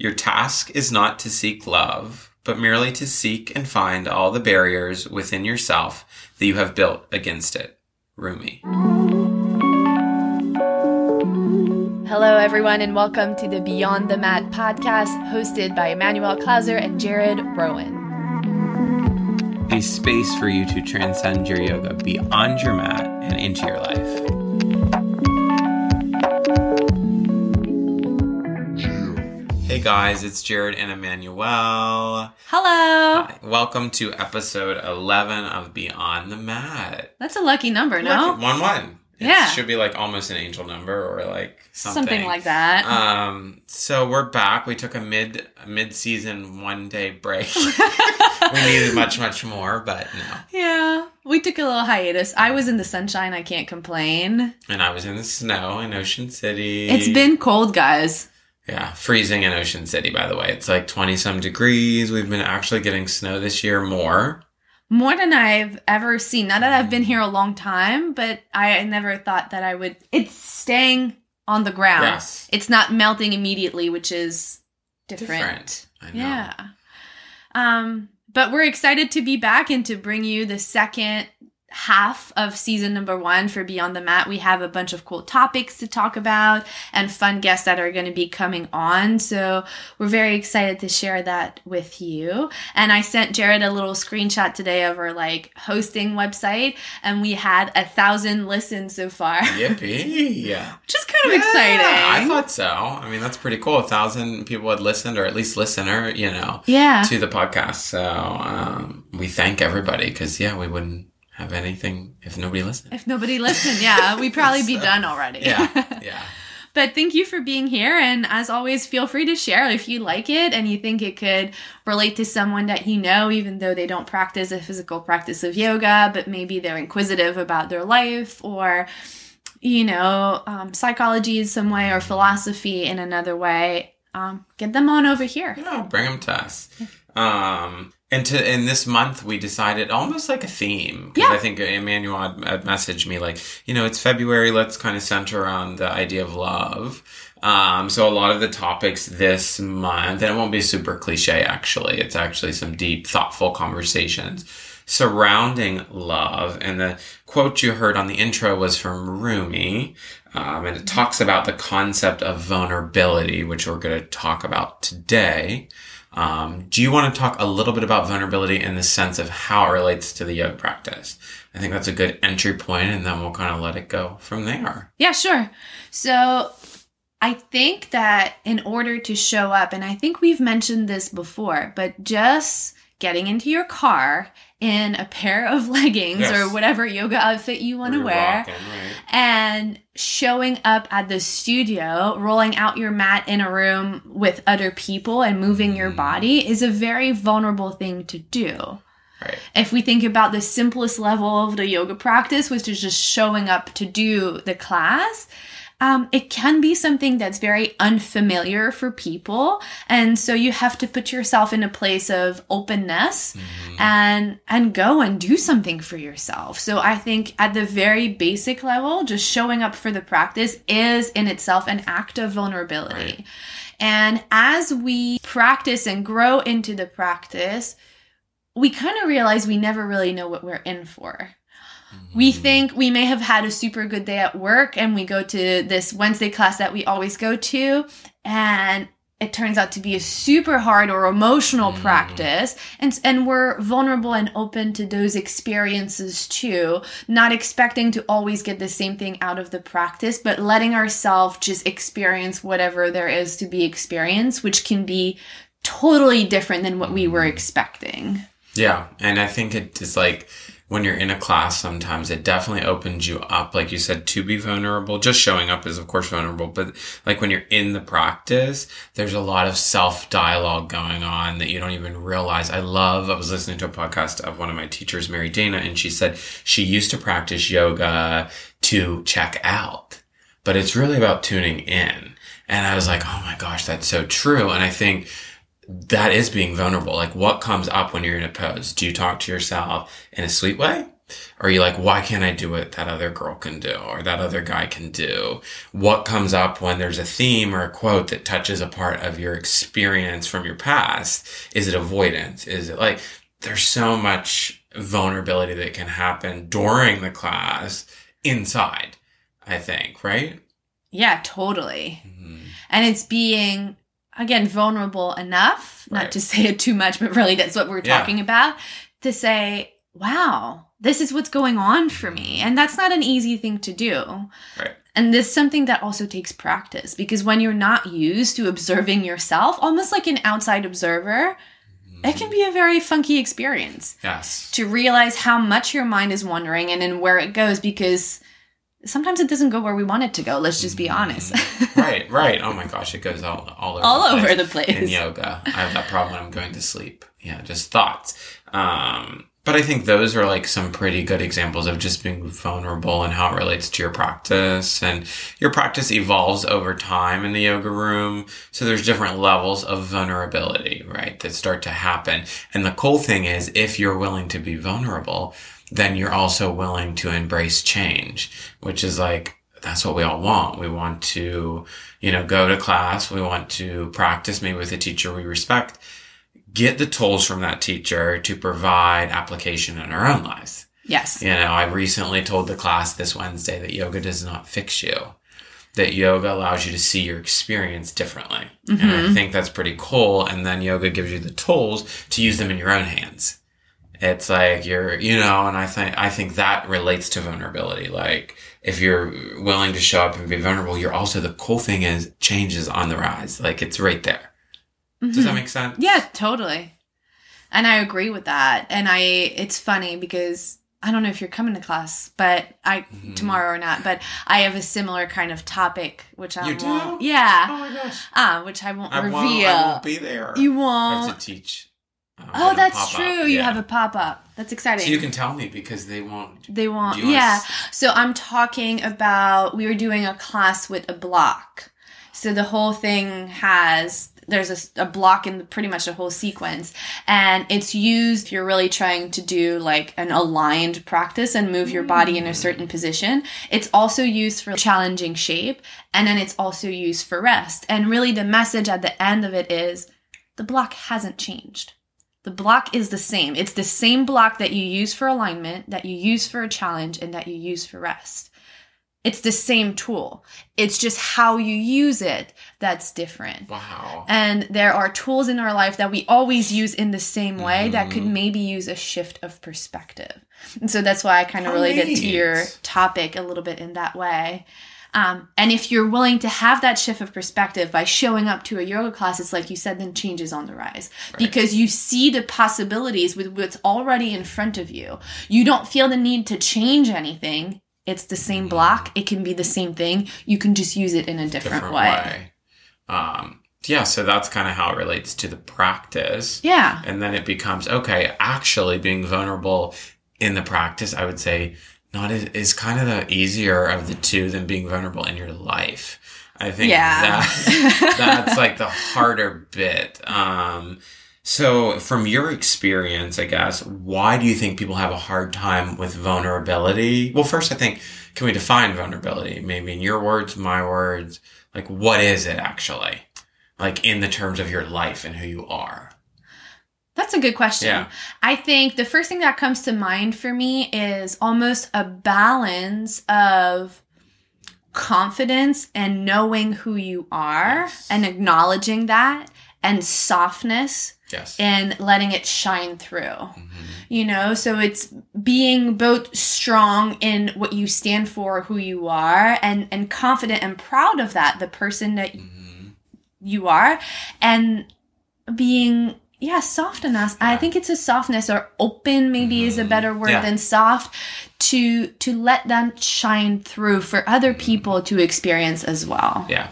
Your task is not to seek love, but merely to seek and find all the barriers within yourself that you have built against it. Rumi. Hello, everyone, and welcome to the Beyond the Mat podcast hosted by Emmanuel Klauser and Jared Rowan. A space for you to transcend your yoga beyond your mat and into your life. Hey guys, it's Jared and Emmanuel. Hello. Hi. Welcome to episode 11 of Beyond the Mat. That's a lucky number, no? Lucky- One one. It Yeah. should be like almost an angel number or like something. Something like that. Um, so we're back. We took a mid mid season one day break. we needed much much more, but no. yeah. We took a little hiatus. I was in the sunshine. I can't complain. And I was in the snow in Ocean City. It's been cold, guys. Yeah freezing in Ocean City. By the way, it's like twenty some degrees. We've been actually getting snow this year more. More than I've ever seen. Not that I've been here a long time, but I never thought that I would. It's staying on the ground. Yes. It's not melting immediately, which is different. I know. Yeah. Um, but we're excited to be back and to bring you the second half of season number one for Beyond the Mat. We have a bunch of cool topics to talk about and fun guests that are going to be coming on. So we're very excited to share that with you. And I sent Jared a little screenshot today of our like hosting website and we had a thousand listens so far, Yippee! Yeah. which is kind of Yeah, exciting. I thought so. I mean, that's pretty cool. A thousand people had listened, or at least listener, you know, yeah. to the podcast. So um, we thank everybody because yeah, we wouldn't have anything if nobody listened. If nobody listened, yeah, we'd probably be done already. Yeah, yeah. But thank you for being here. And as always, feel free to share if you like it and you think it could relate to someone that you know, even though they don't practice a physical practice of yoga, but maybe they're inquisitive about their life or, you know, um, psychology in some way or philosophy in another way. Um, get them on over here. Yeah, bring them to us. Um, and to in this month we decided almost like a theme because Yeah. I think Emmanuel had, had messaged me like you know it's February let's kind of center around the idea of love. Um, so a lot of the topics this month and it won't be super cliche actually it's actually some deep thoughtful conversations surrounding love and the quote you heard on the intro was from Rumi um, and it talks about the concept of vulnerability which we're going to talk about today. Um, do you want to talk a little bit about vulnerability in the sense of how it relates to the yoga practice? I think that's a good entry point, and then we'll kind of let it go from there. Yeah, sure. So I think that in order to show up, and I think we've mentioned this before, but just getting into your car in a pair of leggings Yes. or whatever yoga outfit you want to wear rocking, right? and showing up at the studio, rolling out your mat in a room with other people and moving your Mm. body is a very vulnerable thing to do Right. if we think about the simplest level of the yoga practice, which is just showing up to do the class, um, it can be something that's very unfamiliar for people. And so you have to put yourself in a place of openness Mhm. and and go and do something for yourself. So I think at the very basic level, just showing up for the practice is in itself an act of vulnerability. Right. And as we practice and grow into the practice, we kind of realize we never really know what we're in for. We Mhm. think we may have had a super good day at work and we go to this Wednesday class that we always go to and it turns out to be a super hard or emotional Mm. practice and and we're vulnerable and open to those experiences too not expecting to always get the same thing out of the practice but letting ourselves just experience whatever there is to be experienced which can be totally different than what we were expecting Yeah, and I think it is like when you're in a class, sometimes it definitely opens you up, like you said, to be vulnerable. Just showing up is, of course, vulnerable, but like when you're in the practice, there's a lot of self dialogue going on that you don't even realize. I love, I was listening to a podcast of one of my teachers, Mary Dana, and she said she used to practice yoga to check out, but it's really about tuning in. And I was like, oh my gosh, that's so true. And I think that is being vulnerable. Like what comes up when you're in a pose? Do you talk to yourself in a sweet way? Or Are you like, why can't I do what that other girl can do or that other guy can do? What comes up when there's a theme or a quote that touches a part of your experience from your past? Is it avoidance? Is it like, there's so much vulnerability that can happen during the class inside, I think, right? Yeah, totally. Mm-hmm. And it's being, again, vulnerable enough, Right. not to say it too much, but really that's what we're Yeah. talking about, to say, wow, this is what's going on for me. And that's not an easy thing to do. Right. And this is something that also takes practice because when you're not used to observing yourself, almost like an outside observer, mm-hmm. it can be a very funky experience Yes. to realize how much your mind is wandering and then where it goes because sometimes it doesn't go where we want it to go. Let's just be honest. right, right. Oh my gosh, it goes all, all over All the over place. the place. in yoga. I have that problem when I'm going to sleep. Yeah, just thoughts. Um, but I think those are like some pretty good examples of just being vulnerable and how it relates to your practice. And your practice evolves over time in the yoga room. So there's different levels of vulnerability, right, that start to happen. And the cool thing is if you're willing to be vulnerable, then you're also willing to embrace change, which is like, that's what we all want. We want to, you know, go to class. We want to practice maybe with a teacher we respect, get the tools from that teacher to provide application in our own lives. yes. You know, I recently told the class this Wednesday that yoga does not fix you. That yoga allows you to see your experience differently. And I mm-hmm. think that's pretty cool. And then yoga gives you the tools to use them in your own hands. It's like you're, you know, and I think, I think that relates to vulnerability. Like if you're willing to show up and be vulnerable, you're also, the cool thing is change is on the rise. Like it's right there. Does that make sense? Yeah, totally. And I agree with that. And I it's funny because I don't know if you're coming to class, but I Mm-hmm. tomorrow or not, but I have a similar kind of topic which I You do? won't Yeah. Oh my gosh. Ah, which I won't I reveal. won't, I won't be there. you I have won't. to teach. I'm Oh, that's true. You have a pop up. That's exciting. So you can tell me because they won't. They won't. Do Yeah. s- So I'm talking about we were doing a class with a block. So the whole thing has there's a block in pretty much the whole sequence and it's used if you're really trying to do like an aligned practice and move your body in a mm. certain position it's also used for challenging shape and then it's also used for rest and really the message at the end of it is the block hasn't changed the block is the same. It's the same block that you use for alignment, that you use for a challenge, and that you use for rest. It's the same tool. It's just how you use it that's different. Wow. And there are tools in our life that we always use in the same way that could Mhm. maybe use a shift of perspective. And so that's why I kind of related to your topic a little bit in that way. Um, and if you're willing to have that shift of perspective by showing up to a yoga class, it's like you said, then change is on the rise because you see the possibilities with what's already in front of you. You don't feel the need to change anything. It's the same block. It can be the same thing. You can just use it in a different, way. Um, yeah, so that's kind of how it relates to the practice. Yeah. And then it becomes okay, actually being vulnerable in the practice, I would say, not is, is kind of the easier of the two than being vulnerable in your life. I think Yeah. that, that's like the harder bit. Um, so from your experience, I guess, why do you think people have a hard time with vulnerability? Well, first, I think, can we define vulnerability? Maybe in your words, my words, like what is it actually? Like in the terms of your life and who you are. That's a good question. Yeah. I think the first thing that comes to mind for me is almost a balance of confidence and knowing who you are Yes. and acknowledging that and softness Yes. and letting it shine through. Mhm. You know, so it's being both strong in what you stand for, who you are, and and confident and proud of that, the person that Mhm. you are, and being yeah soft enough. I think it's a softness or open maybe is a Mhm. better word Yeah. than soft to to let that shine through for other people to experience as well. Yeah.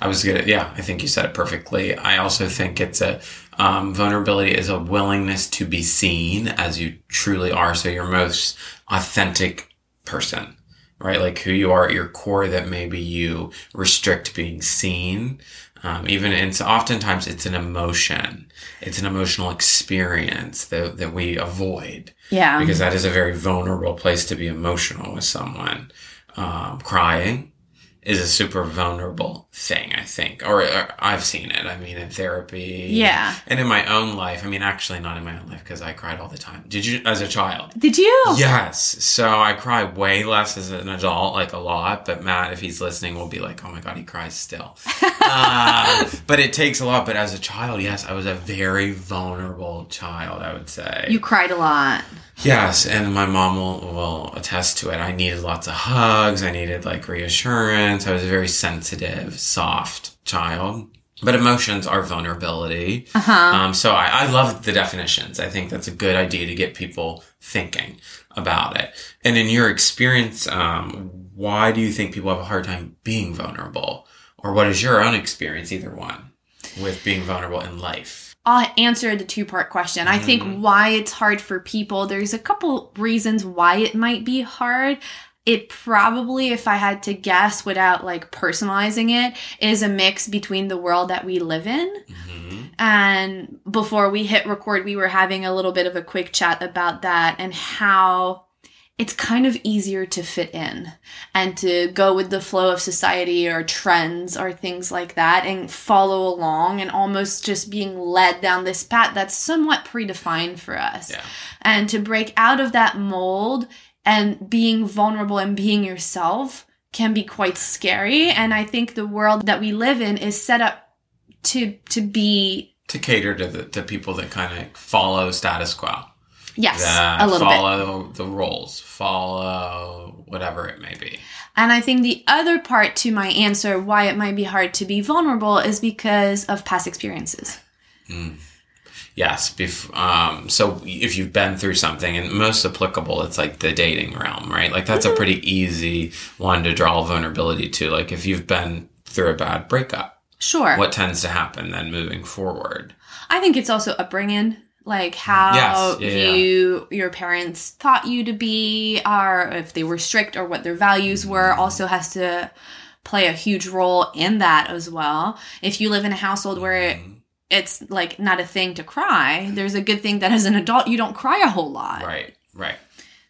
I was gonna, yeah, I think you said it perfectly. I also think it's a, um, vulnerability is a willingness to be seen as you truly are. So your most authentic person, right? Like who you are at your core that maybe you restrict being seen. Um, even and so oftentimes it's an emotion, it's an emotional experience that that we avoid Yeah. because that is a very vulnerable place to be emotional with someone. Um, crying is a super vulnerable thing, I think, or, or I've seen it. I mean, in therapy, Yeah. and in my own life. I mean, actually, not in my own life because I cried all the time. Did you, as a child? Did you? Yes. So I cry way less as an adult, like a lot. But Matt, if he's listening, will be like, "Oh my god, he cries still." uh, but it takes a lot. But as a child, yes, I was a very vulnerable child. I would say. You cried a lot. Yes, and my mom will, will attest to it. I needed lots of hugs. I needed like reassurance. I was very sensitive, soft child. But emotions are vulnerability. Uh huh. Um, so I, I love the definitions. I think that's a good idea to get people thinking about it. And in your experience, um, why do you think people have a hard time being vulnerable? Or what is your own experience, either one, with being vulnerable in life? I'll answer the two part question. I think Mhm. why it's hard for people, there's a couple reasons why it might be hard. It probably, if I had to guess without like personalizing it, is a mix between the world that we live in. hmm And before we hit record, we were having a little bit of a quick chat about that and how it's kind of easier to fit in and to go with the flow of society or trends or things like that and follow along and almost just being led down this path that's somewhat predefined for us. Yeah. And to break out of that mold and being vulnerable and being yourself can be quite scary. And I think the world that we live in is set up to to be To cater to the to people that kind of follow status quo. yes a little bit. follow the roles, follow whatever it may be. And I think the other part to my answer why it might be hard to be vulnerable is because of past experiences. Mm. Yes. Bef- um, so if you've been through something, and most applicable, it's like the dating realm, right? Like that's a mm-hmm. pretty easy one to draw vulnerability to. Like if you've been through a bad breakup, Sure. what tends to happen then moving forward? I think it's also upbringing, like how Yes, yeah, yeah. you your parents taught you to be, or if they were strict, or what their values were, mm-hmm. also has to play a huge role in that as well. If you live in a household where. It's like not a thing to cry, there's a good thing that as an adult you don't cry a whole lot. Right. Right.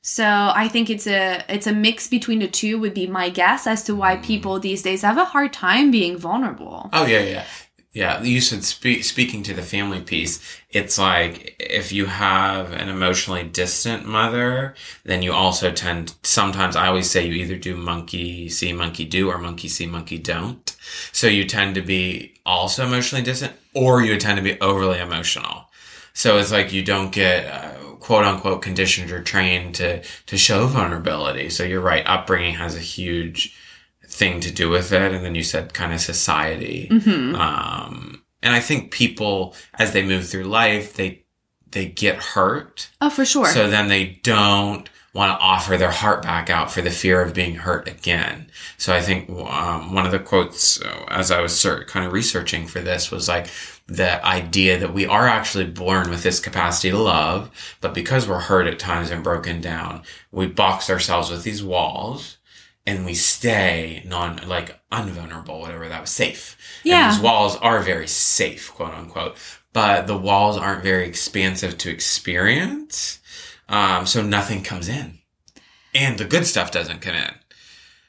So I think it's a it's a mix between the two would be my guess as to why mm. people these days have a hard time being vulnerable. Oh yeah, yeah, yeah. You said spe- speaking to the family piece. It's like if you have an emotionally distant mother, then you also tend. Sometimes I always say you either do monkey see, monkey do, or monkey see, monkey don't. So you tend to be also emotionally distant, or you tend to be overly emotional. So it's like you don't get uh, quote unquote conditioned or trained to to show vulnerability. So you're right. Upbringing has a huge thing to do with it. And then you said kind of society. hmm Um, and I think people, as they move through life, they, they get hurt. Oh, for sure. So then they don't want to offer their heart back out for the fear of being hurt again. So I think, um, one of the quotes uh, as I was ser- kind of researching for this was like the idea that we are actually born with this capacity to love, but because we're hurt at times and broken down, we box ourselves with these walls and we stay non like unvulnerable, whatever that was safe. Yeah. And these walls are very safe, quote unquote, but the walls aren't very expansive to experience. Um, so nothing comes in, and the good stuff doesn't come in.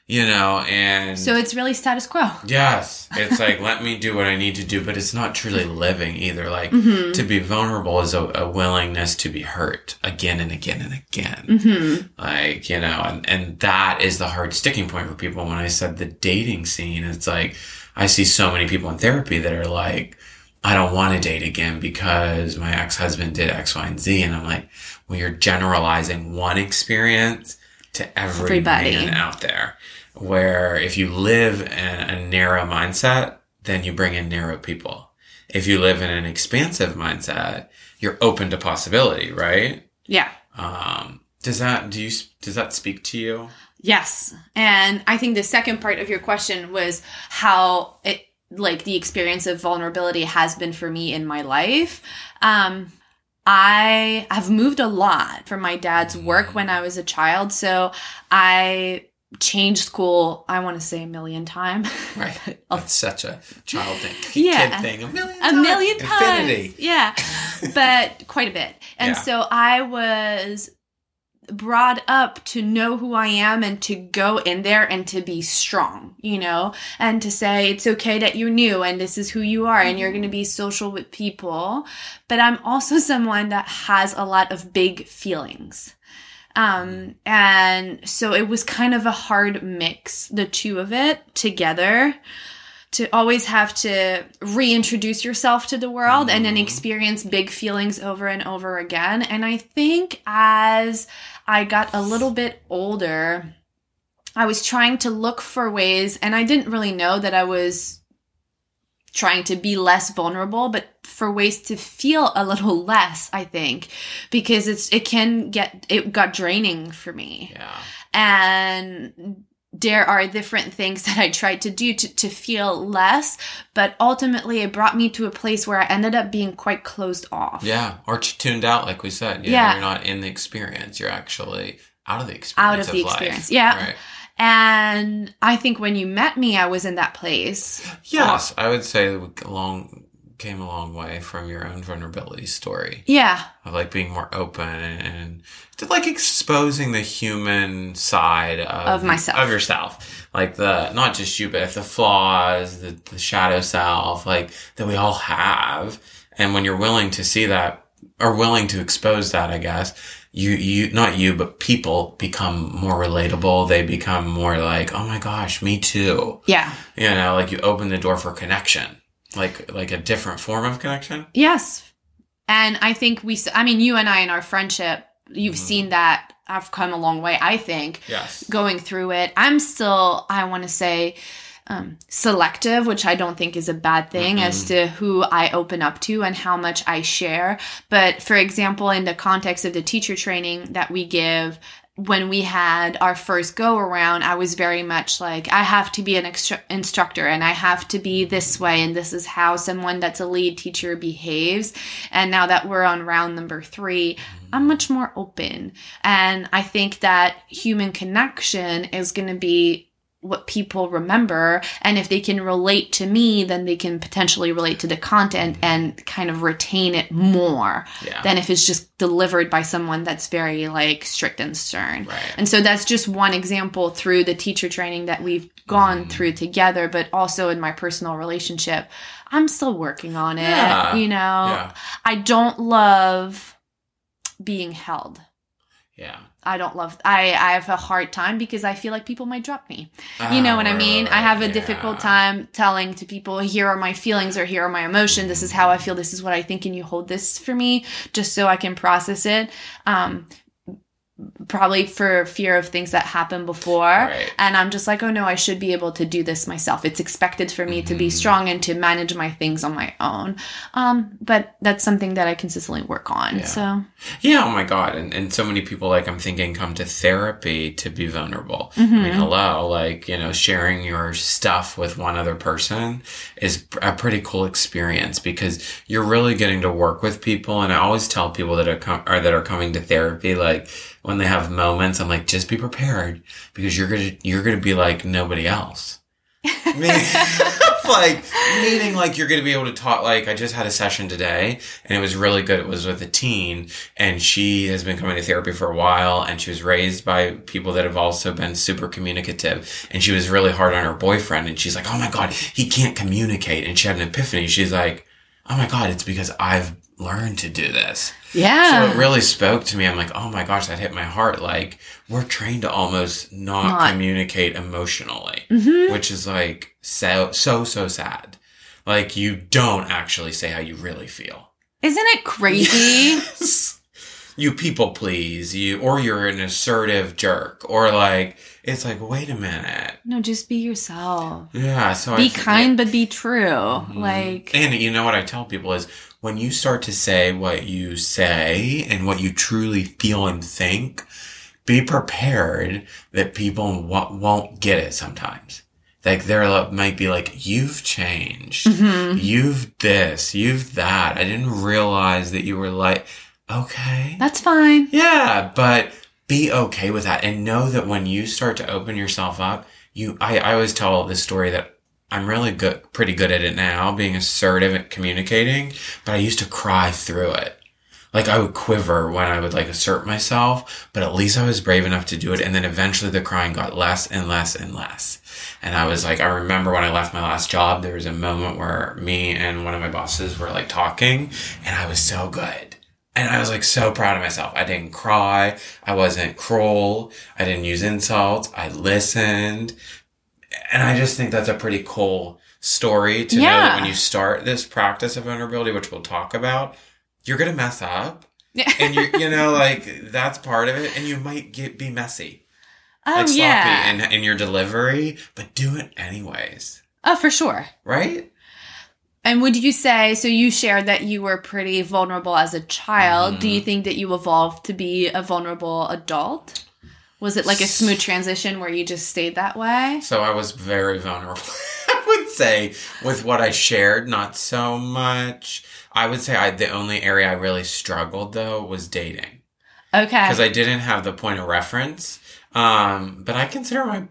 You know, and so it's really status quo. yes, it's like let me do what I need to do, but it's not truly living either. Like Mhm. to be vulnerable is a, a willingness to be hurt again and again and again hmm like you know and, and that is the hard sticking point for people when i said the dating scene it's like i see so many people in therapy that are like i don't want to date again because my ex-husband did x y and z and i'm like well you're generalizing one experience to every Everybody. man out there where if you live in a narrow mindset then you bring in narrow people if you live in an expansive mindset you're open to possibility right Yeah. um, does that do you does that speak to you? Yes. And I think the second part of your question was how it like the experience of vulnerability has been for me in my life. Um I have moved a lot from my dad's work when I was a child. So I changed school, I want to say a million times. Right. That's such a child thing. Yeah. Kid thing. A million a times. million times. Infinity. Yeah. but quite a bit. And Yeah. so I was brought up to know who I am and to go in there and to be strong, you know, and to say it's okay that you're new and this is who you are and you're going to be social with people. But I'm also someone that has a lot of big feelings. Um, and so it was kind of a hard mix, the two of it together to always have to reintroduce yourself to the world and then Mhm. experience big feelings over and over again. And I think as I got a little bit older, I was trying to look for ways, and I didn't really know that I was trying to be less vulnerable, but for ways to feel a little less, I think, because it's, it can get, it got draining for me Yeah. and there are different things that I tried to do to, to feel less, but ultimately it brought me to a place where I ended up being quite closed off. Yeah. Or tuned out, like we said. Yeah. You're not in the experience. You're actually out of the experience. Out of the life. experience, yeah. Right. And I think when you met me, I was in that place. Yes. I would say we long came a long way from your own vulnerability story. Yeah. of like being more open and, to like exposing the human side of, Of myself. of yourself like the not just you but if the flaws the, the shadow self like that we all have and when you're willing to see that or willing to expose that i guess you you not you but people become more relatable they become more like oh my gosh me too Yeah. you know like you open the door for connection like like a different form of connection Yes. And I think we, i mean, you and I in our friendship, you've Mhm. seen that I've come a long way, I think. yes going through it. I'm still, I want to say, um, selective, which I don't think is a bad thing as to who I open up to and how much I share. But for example, in the context of the teacher training that we give, when we had our first go around, I was very much like, I have to be an extru- instructor and I have to be this way, and this is how someone that's a lead teacher behaves. And now that we're on round number three, I'm much more open. And I think that human connection is going to be what people remember. And if they can relate to me, then they can potentially relate to the content and kind of retain it more yeah than if it's just delivered by someone that's very like strict and stern. right And so that's just one example through the teacher training that we've gone Mhm. through together, but also in my personal relationship. I'm still working on it, Yeah. you know. yeah I don't love being held. yeah I don't love I I have a hard time because I feel like people might drop me. You know what I mean? I have a yeah. difficult time telling to people here are my feelings or here are my emotion. This is how I feel. This is what I think and you hold this for me just so I can process it. Um probably for fear of things that happened before. Right. And I'm just like, oh no, I should be able to do this myself. It's expected for me to be Mhm. strong and to manage my things on my own. Um, but that's something that I consistently work on. Yeah. So Yeah, oh my god. And and so many people like I'm thinking come to therapy to be vulnerable. I Mhm. mean, hello, like, you know, sharing your stuff with one other person is a pretty cool experience because you're really getting to work with people and I always tell people that are com- or that are coming to therapy like when they have moments I'm like just be prepared because you're to you're to be like nobody else. Like meaning like you're to be able to talk like i just had a session today and it was really good. It was with a teen and she has been coming to therapy for a while and she was raised by people that have also been super communicative and she was really hard on her boyfriend and she's like oh my god he can't communicate. And she had an epiphany. She's like oh my god it's because i've learned to do this yeah. so it really spoke to me. I'm like, oh my gosh, that hit my heart. Like, we're trained to almost not, Not. communicate emotionally, Mhm. which is like so, so, so sad. Like, you don't actually say how you really feel. Isn't it crazy? Yes. You people please, you, or you're an assertive jerk, or like, it's like, wait a minute. no, just be yourself. Yeah. So Be I, kind, but be true. Mhm. Like, and you know what I tell people is when you start to say what you say and what you truly feel and think, be prepared that people w- won't get it sometimes. Like they're might be like, you've changed. mhm. You've this, you've that. I didn't realize that you were like, okay. that's fine. Yeah, but be okay with that and know that when you start to open yourself up, you, I, I always tell this story that I'm really good, pretty good at it now, being assertive at communicating, but I used to cry through it. Like I would quiver when I would like assert myself, but at least I was brave enough to do it. And then eventually the crying got less and less and less. And I was like, I remember when I left my last job, there was a moment where me and one of my bosses were like talking and I was so good. And I was like so proud of myself. I didn't cry. I wasn't cruel. I didn't use insults. I listened. And I just think that's a pretty cool story to know that when you start this practice of vulnerability, which we'll talk about, you're going to mess up. Yeah. And you you know, like that's part of it. And you might get be messy. oh Like sloppy yeah. in, in your delivery, but do it anyways. oh, for sure. Right? And would you say so? You shared that you were pretty vulnerable as a child. Do Mm-hmm. you think that you evolved to be a vulnerable adult? Was it like a smooth transition where you just stayed that way? So I was very vulnerable. I would say with what I shared, not so much. I would say I, the only area I really struggled though was dating Okay. because I didn't have the point of reference. Um, but I consider my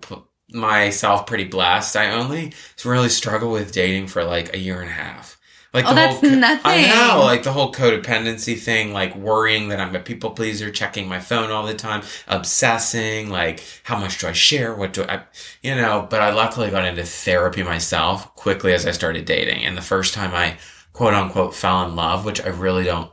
myself pretty blessed. I only really struggle with dating for like a year and a half. Like Oh, that's co- I know, like the whole codependency thing, like worrying that I'm a people pleaser, checking my phone all the time, obsessing, like how much do I share? What do I, you know? But I luckily got into therapy myself quickly as I started dating. And the first time I quote unquote fell in love, which I really don't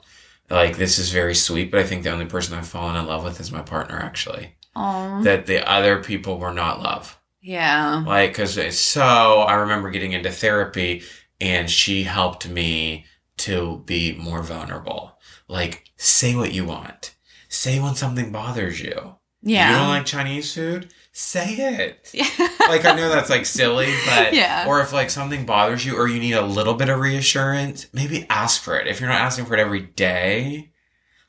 like, this is very sweet, but I think the only person I've fallen in love with is my partner, actually. Oh, That the other people were not love. yeah. Like, cause so, I remember getting into therapy and she helped me to be more vulnerable. Like, say what you want. Say when something bothers you. Yeah. You don't like Chinese food? Say it. Yeah. Like, I know that's like silly, but, Yeah. or if like something bothers you or you need a little bit of reassurance, maybe ask for it. If you're not asking for it every day,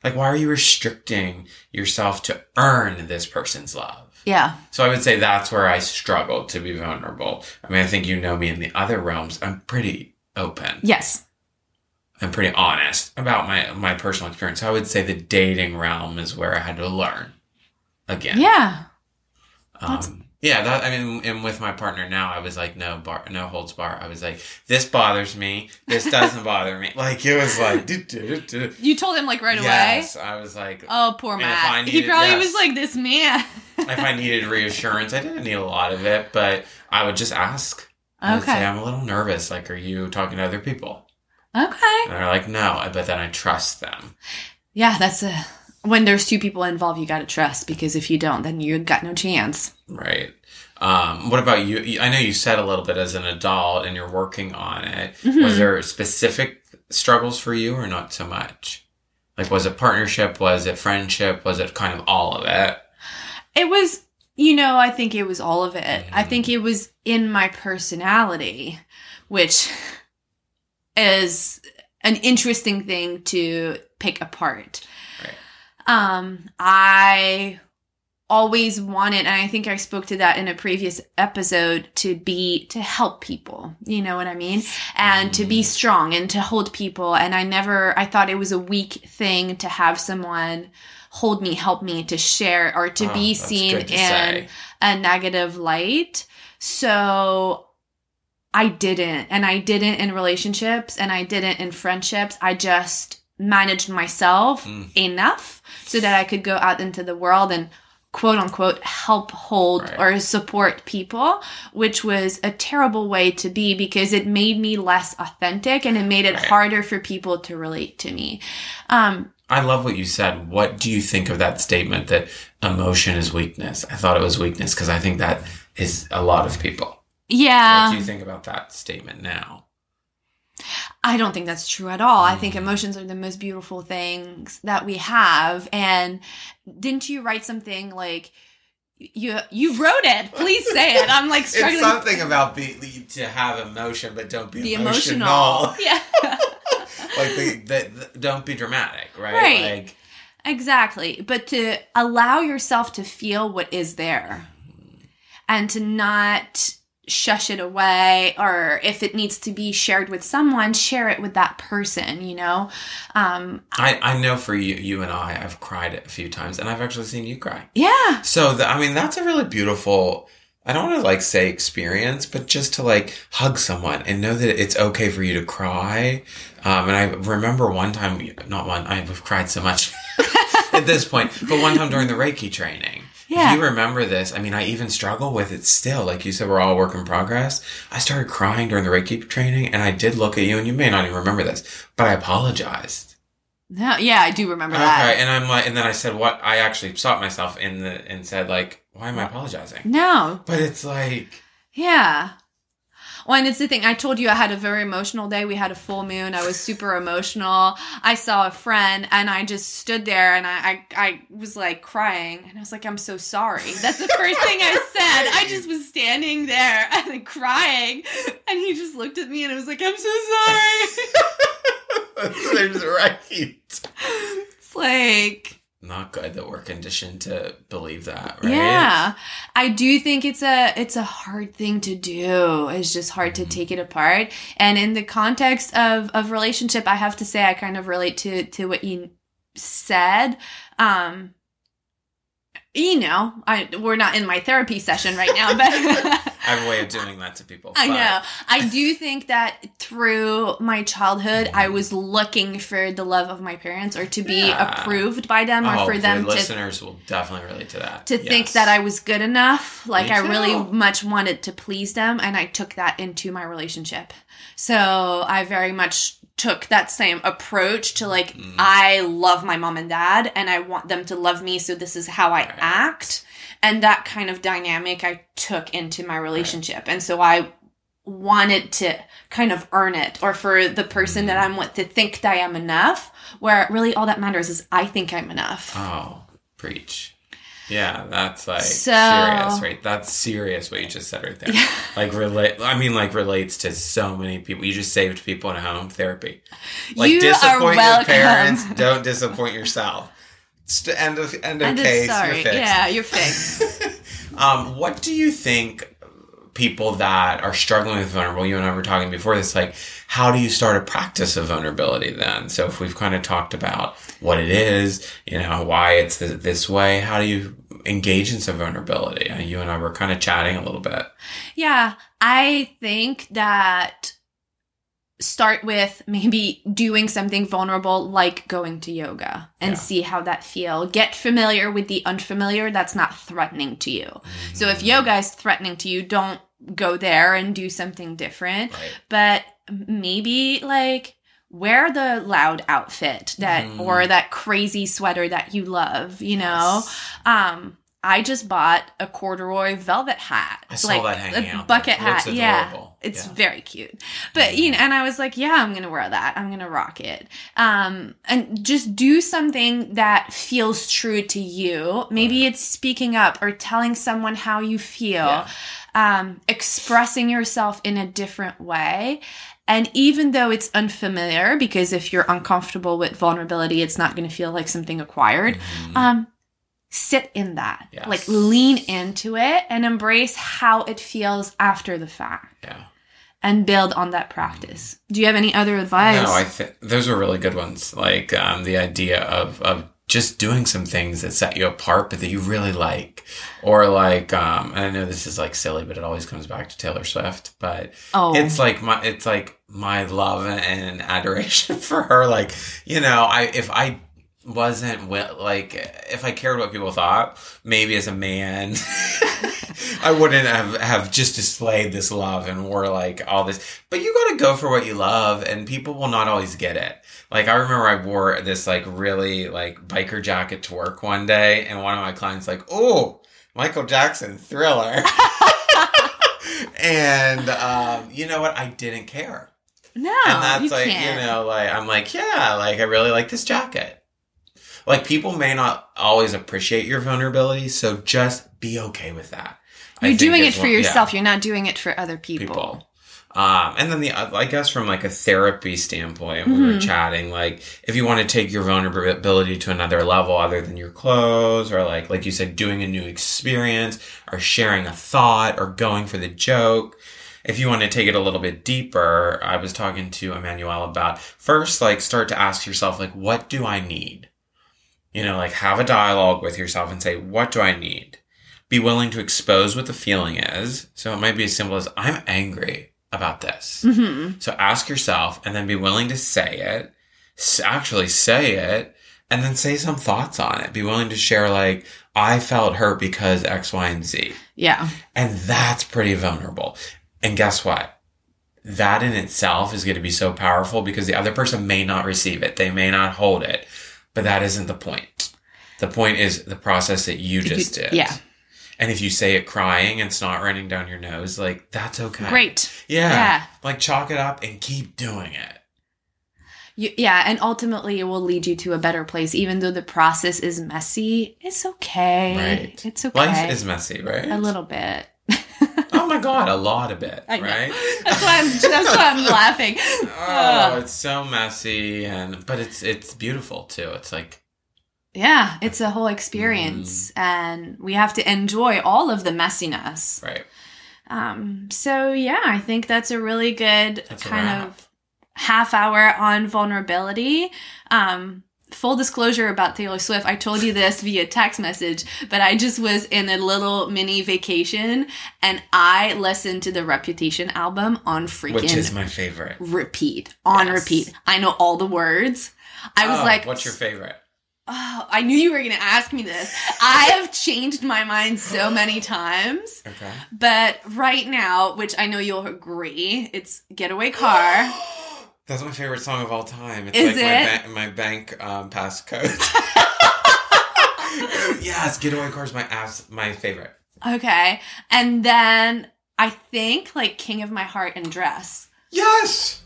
like, why are you restricting yourself to earn this person's love? Yeah. So I would say that's where I struggle to be vulnerable. I mean, I think you know me in the other realms. I'm pretty open. Yes. I'm pretty honest about my my personal experience. So I would say the dating realm is where I had to learn again. Yeah. Um, yeah. That, I mean, and with my partner now, I was like, no bar, no holds bar. I was like, this bothers me. This doesn't bother me. Like it was like, do, do, do. You told him like right away. yes. I was like. Oh, poor And if I Matt. He probably yes. was like this man. If I needed reassurance, I didn't need a lot of it, but I would just ask. I would say, okay. I'm a little nervous. Like, are you talking to other people? Okay. And they're like, no, but then I trust them. Yeah, that's a when there's two people involved, you got to trust because if you don't, then you got no chance. Right. Um, what about you? I know you said a little bit as an adult and you're working on it. Mhm. Was there specific struggles for you or not so much? Like, was it partnership? Was it friendship? Was it kind of all of it? It was, you know, I think it was all of it. I Mhm. think it was in my personality, which is an interesting thing to pick apart. Right. Um, I always wanted, and I think I spoke to that in a previous episode, to be to help people. You know what I mean? And to be Mm. strong and to hold people. And I never, I thought it was a weak thing to have someone hold me, help me, to share or to Oh, be seen to in say. a negative light. So I didn't. And I didn't in relationships and I didn't in friendships. I just managed myself Mm. enough so that I could go out into the world and quote unquote help hold Right. or support people, which was a terrible way to be because it made me less authentic and it made it Right. harder for people to relate to me. Um, I love what you said. What do you think of that statement that emotion is weakness? I thought it was weakness because I think that is a lot of people. yeah. what do you think about that statement now? I don't think that's true at all. I think Mm. emotions are the most beautiful things that we have. And didn't you write something like you you wrote it? Please say it. I'm like struggling. It's something about be, to have emotion, but don't be the emotional. emotional. Yeah. Like the, the, the- don't be dramatic, right? Right. Like Exactly. But to allow yourself to feel what is there and to not shush it away or if it needs to be shared with someone share it with that person you know um I, I know for you you and I I've cried a few times and I've actually seen you cry. yeah So the, I mean that's a really beautiful I don't want to like say experience, but just to like hug someone and know that it's okay for you to cry. Um, and I remember one time, not one, I've cried so much at this point, but one time during the Reiki training. Yeah. If you remember this, I mean, I even struggle with it still. Like you said, we're all work in progress. I started crying during the Reiki training and I did look at you and you may not even remember this, but I apologized. No, yeah i do remember that Okay. And I'm like, and then I said, what? I actually stopped myself in the, and said like, why am I apologizing? no But it's like, Yeah. Well, and it's the thing. I told you I had a very emotional day. We had a full moon. I was super emotional. I saw a friend and I just stood there and I, I, I was like crying. And I was like, I'm so sorry. That's the first thing I said. I just was standing there and like crying. And he just looked at me and I was like, I'm so sorry. Seems right. it's like, Not good that we're conditioned to believe that, right? Yeah. I do think it's a it's a hard thing to do. It's just hard to Mhm. take it apart. And in the context of of relationship, I have to say I kind of relate to to what you said. Um you know, I we're not in my therapy session right now, but I have a way of doing that to people. I but- know. I do think that through my childhood, I was looking for the love of my parents or to be Yeah. approved by them or Oh, for them the to listeners will definitely relate to that. to think that I was good enough. Like I really much wanted to please them and I took that into my relationship. So I very much took that same approach to like Mm. I love my mom and dad and I want them to love me so this is how I Right. act. And that kind of dynamic I took into my relationship. And so I wanted to kind of earn it or for the person that Mm. I'm with to think that I am enough where really all that matters is I think I'm enough. Oh, preach. Yeah, that's like So- serious, right? That's serious what you just said right there. Yeah. Like relate. I mean, like relates to so many people. You just saved people in home therapy. Like you disappoint your parents. Don't disappoint yourself. St- end of end of just case. sorry. You're fixed. Yeah, you're fixed. um, what do you think people that are struggling with vulnerability? you and I were talking before this, like, how do you start a practice of vulnerability then? So if we've kind of talked about what it is, you know, why it's th- this way, how do you engage in some vulnerability? You and I were kind of chatting a little bit. Yeah, I think that start with maybe doing something vulnerable like going to yoga and Yeah. see how that feel. Get familiar with the unfamiliar that's not threatening to you. So if yoga is threatening to you, don't go there and do something different. Right. But maybe like wear the loud outfit that Mhm. or that crazy sweater that you love, you know? Um, I just bought a corduroy velvet hat. I saw like that hanging a out. bucket there. It hat. Yeah. It's Yeah. very cute. But you know, and I was like, yeah, I'm gonna wear that. I'm gonna rock it. Um, and just do something that feels true to you. Maybe it's speaking up or telling someone how you feel. Yeah. Um, expressing yourself in a different way. And even though it's unfamiliar, because if you're uncomfortable with vulnerability, it's not going to feel like something acquired. Mhm. Um, sit in that, Yes. like lean into it and embrace how it feels after the fact yeah. and build on that practice. Do you have any other advice? No, I think those are really good ones. Like um, the idea of of just doing some things that set you apart, but that you really like, or like, um, and I know this is like silly, but it always comes back to Taylor Swift. But oh, it's like my, it's like my love and adoration for her. Like, you know, I if I wasn't like if I cared what people thought, maybe as a man, I wouldn't have have just displayed this love and wore like all this. But you got to go for what you love, and people will not always get it. Like I remember I wore this like really like biker jacket to work one day, and one of my clients like, "Oh, Michael Jackson Thriller," and um, you know what? I didn't care no, and that's like can't. you know like i'm like yeah like i really like this jacket like people may not always appreciate your vulnerability so just be okay with that You're doing it for one- yeah, yourself. You're not doing it for other people. people Um, and then the, I guess from like a therapy standpoint, we were chatting, like if you want to take your vulnerability to another level other than your clothes or like, like you said, doing a new experience or sharing a thought or going for the joke. If you want to take it a little bit deeper, I was talking to Emmanuel about first, like start to ask yourself, like, what do I need? You know, like have a dialogue with yourself and say, what do I need? Be willing to expose what the feeling is. So it might be as simple as, I'm angry about this. Mm-hmm. So ask yourself and then be willing to say it, actually say it, and then say some thoughts on it. Be willing to share, like, I felt hurt because X, Y, and Z. Yeah. And that's pretty vulnerable. And guess what? That in itself is going to be so powerful because the other person may not receive it. They may not hold it, but that isn't the point. The point is the process that you just did. Yeah. And if you say it crying and it's not running down your nose, like that's okay. Great. Yeah. Yeah. Like chalk it up and keep doing it. You, yeah, and ultimately it will lead you to a better place. Even though the process is messy, it's okay. Right. It's okay. Life is messy, right? a little bit. Oh my god, a lot of it, I know. right? That's why I'm. That's why I'm laughing. Oh, Ugh. it's so messy and but it's it's beautiful too. It's like Yeah, it's a whole experience, Mm-hmm. and we have to enjoy all of the messiness. right. Um, so yeah, I think that's a really good That's kind wrap. of half hour on vulnerability. Um, full disclosure about Taylor Swift, I told you this via text message, but I just was in a little mini vacation and I listened to the Reputation album on freaking Which is my favorite. repeat, on Yes. repeat. I know all the words. I was Oh, like, What's your favorite? Oh, I knew you were going to ask me this. I have changed my mind so many times. Okay. But right now, which I know you'll agree, it's Getaway Car. That's my favorite song of all time. It's Is like it? my, ba- my bank um, passcode. yes, Getaway Car is my abs- my favorite. Okay. And then I think like King of My Heart and Dress. Yes.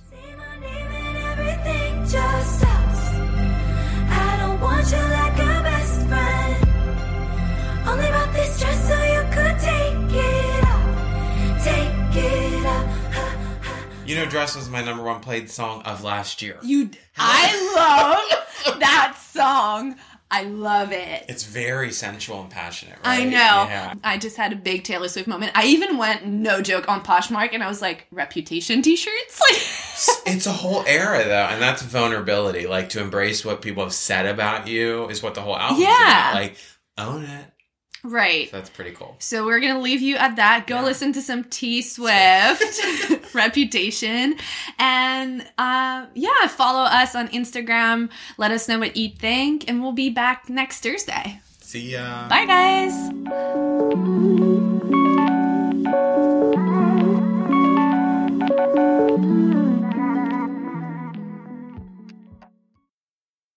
You know, Dress was my number one played song of last year. You I love that song. I love it. It's very sensual and passionate, right? I know. Yeah. I just had a big Taylor Swift moment. I even went, no joke, on Poshmark and I was like, reputation t shirts? Like, It's a whole era though, and that's vulnerability. Like to embrace what people have said about you is what the whole album's Yeah. about. Like own it. Right. So that's pretty cool. So we're going to leave you at that. Go yeah. listen to some T Swift reputation. And uh, yeah, follow us on Instagram. Let us know what you think. And we'll be back next Thursday. See ya. Bye, guys.